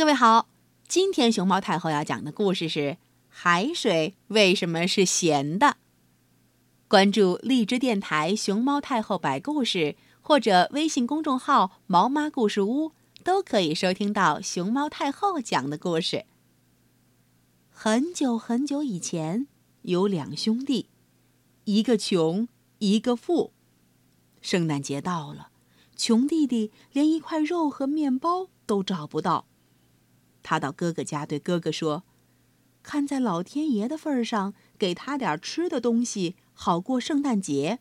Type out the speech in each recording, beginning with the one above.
各位好，今天熊猫太后要讲的故事是海水为什么是咸的。关注荔枝电台熊猫太后摆故事，或者微信公众号“毛妈故事屋”，都可以收听到熊猫太后讲的故事。很久很久以前，有两兄弟，一个穷，一个富。圣诞节到了，穷弟弟连一块肉和面包都找不到。他到哥哥家对哥哥说：“看在老天爷的份上，给他点吃的东西。”好过圣诞节。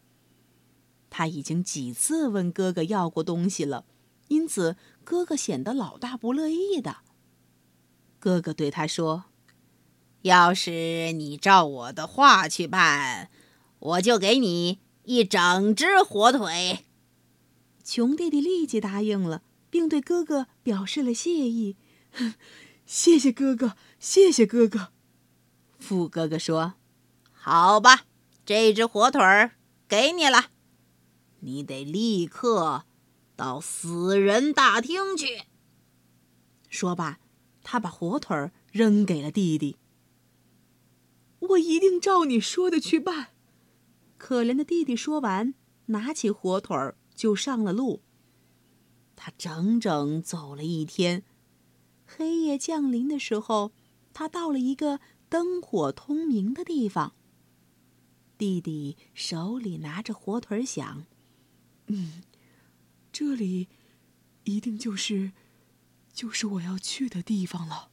他已经几次问哥哥要过东西了，因此哥哥显得老大不乐意的。哥哥对他说：“要是你照我的话去办，我就给你一整只火腿。”穷弟弟立即答应了，并对哥哥表示了谢意：“ 谢谢哥哥，谢谢哥哥。”富哥哥说：“好吧。”这只火腿儿给你了，你得立刻到死人大厅去。说罢，他把火腿儿扔给了弟弟。我一定照你说的去办。可怜的弟弟说完，拿起火腿儿就上了路。他整整走了一天，黑夜降临的时候，他到了一个灯火通明的地方。弟弟手里拿着火腿，想：“嗯，这里一定就是，就是我要去的地方了。”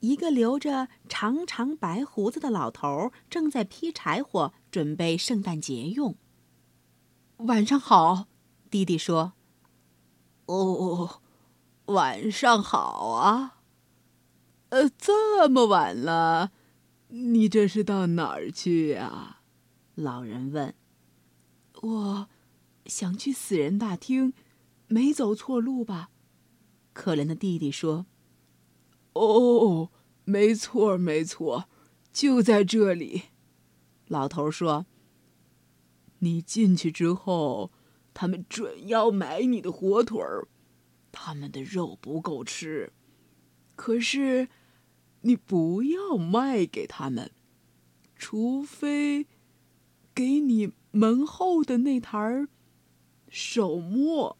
一个留着长长白胡子的老头正在劈柴火，准备圣诞节用。晚上好，弟弟说：“哦，晚上好啊。呃，这么晚了。”你这是到哪儿去呀？老人问。我，想去死人大厅，没走错路吧？可怜的弟弟说。哦，没错，没错，就在这里。老头说。你进去之后，他们准要买你的火腿儿，他们的肉不够吃，可是。你不要卖给他们，除非给你门后的那台手磨。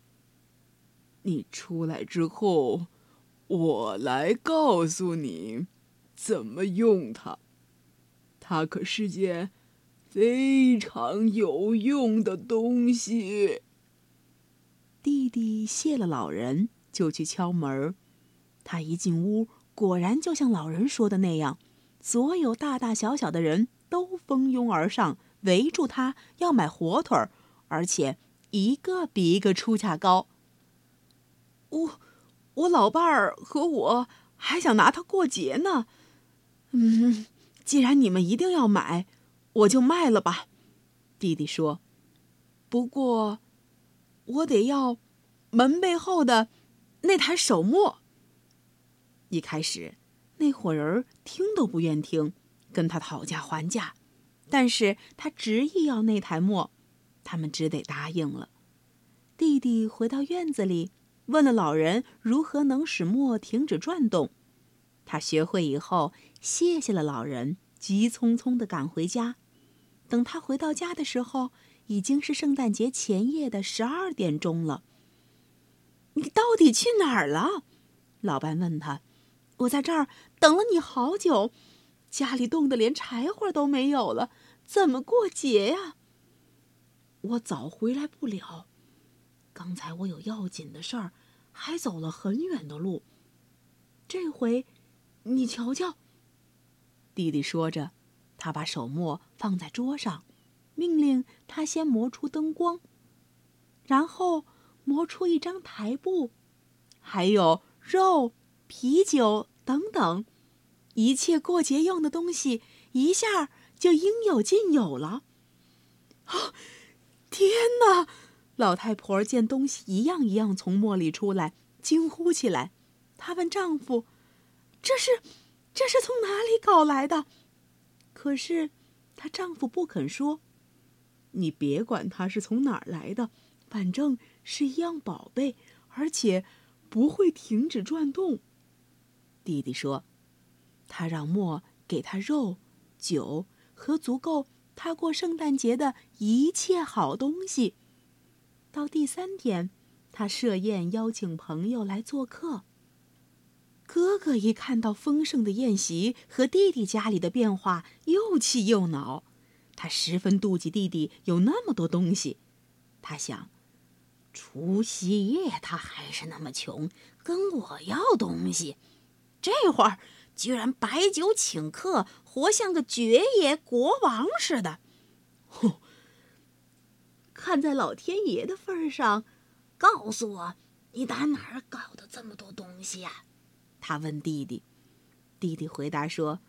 你出来之后，我来告诉你怎么用它。它可是件非常有用的东西。弟弟谢了老人，就去敲门。他一进屋。果然，就像老人说的那样，所有大大小小的人都蜂拥而上，围住他要买火腿儿，而且一个比一个出价高。我，我老伴儿和我还想拿它过节呢。嗯，既然你们一定要买，我就卖了吧。弟弟说：“不过，我得要门背后的那台手磨。”一开始，那伙人听都不愿听，跟他讨价还价。但是他执意要那台磨，他们只得答应了。弟弟回到院子里，问了老人如何能使磨停止转动。他学会以后，谢谢了老人，急匆匆地赶回家。等他回到家的时候，已经是圣诞节前夜的十二点钟了。你到底去哪儿了？老伴问他。我在这儿等了你好久，家里冻得连柴火都没有了，怎么过节呀？我早回来不了，刚才我有要紧的事儿，还走了很远的路。这回，你瞧瞧。弟弟说着，他把手墨放在桌上，命令他先磨出灯光，然后磨出一张台布，还有肉。啤酒等等，一切过节用的东西，一下就应有尽有了。啊！天哪！老太婆见东西一样一样从磨里出来，惊呼起来。她问丈夫：“这是，这是从哪里搞来的？”可是，她丈夫不肯说。你别管它是从哪儿来的，反正是一样宝贝，而且。不会停止转动。弟弟说：“他让墨给他肉、酒和足够他过圣诞节的一切好东西。”到第三天，他设宴邀请朋友来做客。哥哥一看到丰盛的宴席和弟弟家里的变化，又气又恼。他十分妒忌弟弟有那么多东西。他想，除夕夜他还是那么穷，跟我要东西，这会儿居然摆酒请客，活像个爵爷国王似的。哼！看在老天爷的份上，告诉我，你打哪儿搞的这么多东西呀？他问弟弟，弟弟回答说：“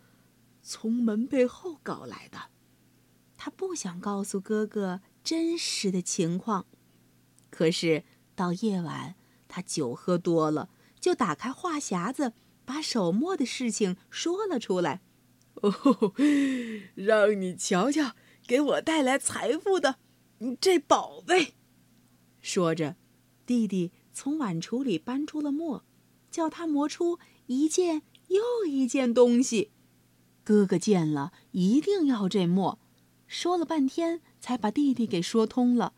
从门背后搞来的。”他不想告诉哥哥真实的情况，可是到夜晚，他酒喝多了，就打开话匣子，把手墨的事情说了出来。哦，让你瞧瞧，给我带来财富的这宝贝。说着，弟弟从碗橱里搬出了墨。叫他磨出一件又一件东西，哥哥见了一定要这墨。说了半天才把弟弟给说通了，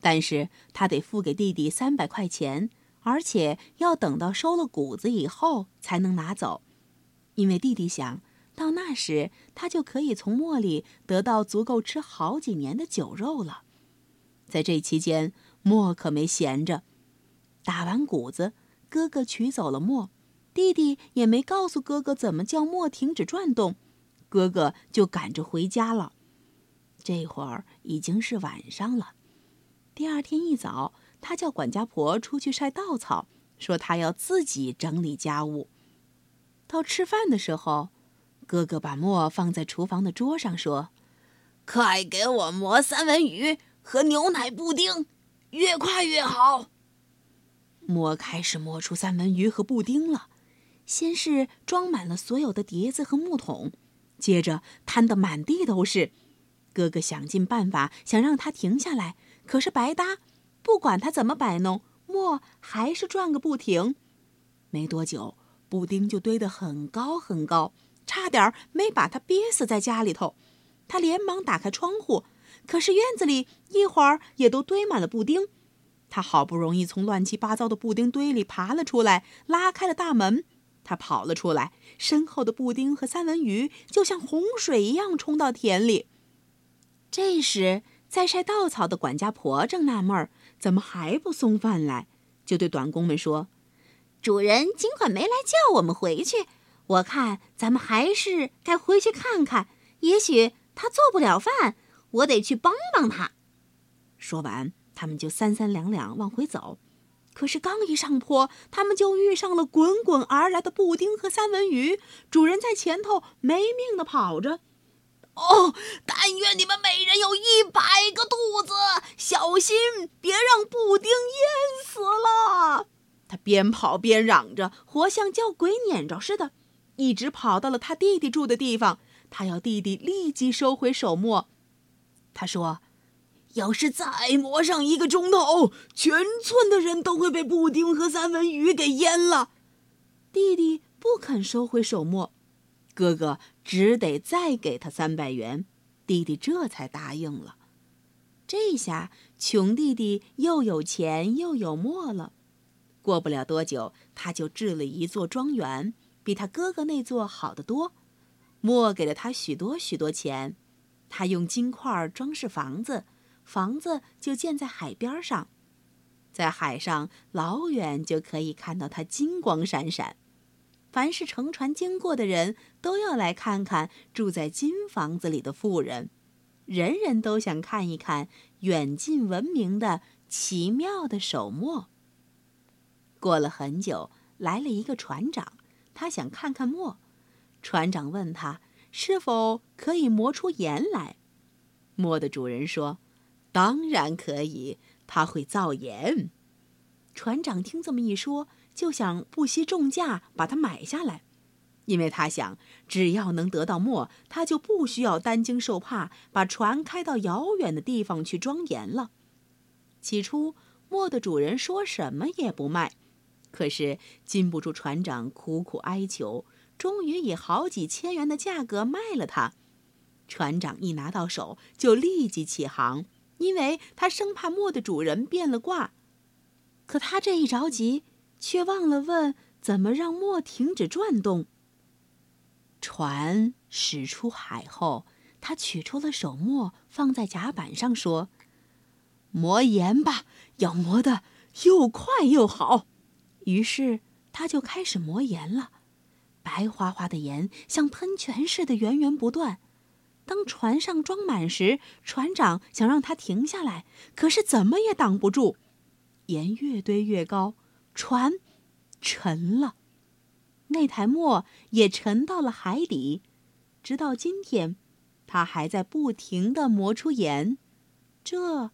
但是他得付给弟弟三百块钱，而且要等到收了谷子以后才能拿走，因为弟弟想到那时他就可以从磨里得到足够吃好几年的酒肉了。在这期间，墨可没闲着，打完谷子。哥哥取走了墨，弟弟也没告诉哥哥怎么叫墨停止转动，哥哥就赶着回家了。这会儿已经是晚上了。第二天一早，他叫管家婆出去晒稻草，说他要自己整理家务。到吃饭的时候，哥哥把墨放在厨房的桌上，说：“快给我磨三文鱼和牛奶布丁，越快越好。”磨开始磨出三文鱼和布丁了，先是装满了所有的碟子和木桶，接着摊得满地都是。哥哥想尽办法想让他停下来，可是白搭，不管他怎么摆弄，磨还是转个不停。没多久，布丁就堆得很高很高，差点没把他憋死在家里头。他连忙打开窗户，可是院子里一会儿也都堆满了布丁。他好不容易从乱七八糟的布丁堆里爬了出来，拉开了大门。他跑了出来，身后的布丁和三文鱼就像洪水一样冲到田里。这时，在晒稻草的管家婆正纳闷儿，怎么还不送饭来，就对短工们说：“主人尽管没来叫我们回去，我看咱们还是该回去看看。也许他做不了饭，我得去帮帮他。”说完。他们就三三两两往回走，可是刚一上坡，他们就遇上了滚滚而来的布丁和三文鱼。主人在前头没命的跑着。哦，但愿你们每人有一百个肚子，小心别让布丁淹死了！他边跑边嚷着，活像叫鬼撵着似的，一直跑到了他弟弟住的地方。他要弟弟立即收回手墨。他说。要是再磨上一个钟头，全村的人都会被布丁和三文鱼给淹了。弟弟不肯收回手墨，哥哥只得再给他三百元，弟弟这才答应了。这下穷弟弟又有钱又有墨了。过不了多久，他就置了一座庄园，比他哥哥那座好得多。墨给了他许多许多钱，他用金块装饰房子。房子就建在海边上，在海上老远就可以看到它金光闪闪。凡是乘船经过的人都要来看看住在金房子里的富人，人人都想看一看远近闻名的奇妙的手墨。过了很久，来了一个船长，他想看看墨。船长问他是否可以磨出盐来。墨的主人说。当然可以，他会造盐。船长听这么一说，就想不惜重价把它买下来，因为他想，只要能得到墨，他就不需要担惊受怕，把船开到遥远的地方去装盐了。起初，墨的主人说什么也不卖，可是禁不住船长苦苦哀求，终于以好几千元的价格卖了它。船长一拿到手就立即起航，因为他生怕墨的主人变了卦。可他这一着急，却忘了问怎么让墨停止转动。船驶出海后，他取出了手墨，放在甲板上说：“磨盐吧，要磨得又快又好。”于是他就开始磨盐了，白花花的盐像喷泉似的源源不断。当船上装满时，船长想让它停下来，可是怎么也挡不住，盐越堆越高，船沉了，那台磨也沉到了海底。直到今天，它还在不停地磨出盐。这，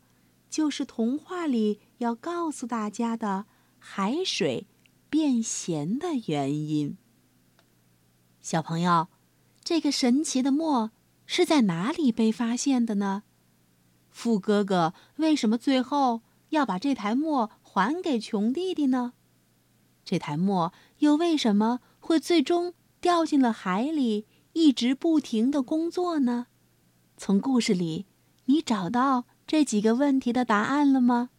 就是童话里要告诉大家的。海水变咸的原因。小朋友，这个神奇的墨是在哪里被发现的呢？富哥哥为什么最后要把这台墨还给穷弟弟呢？这台墨又为什么会最终掉进了海里，一直不停的工作呢？从故事里，你找到这几个问题的答案了吗？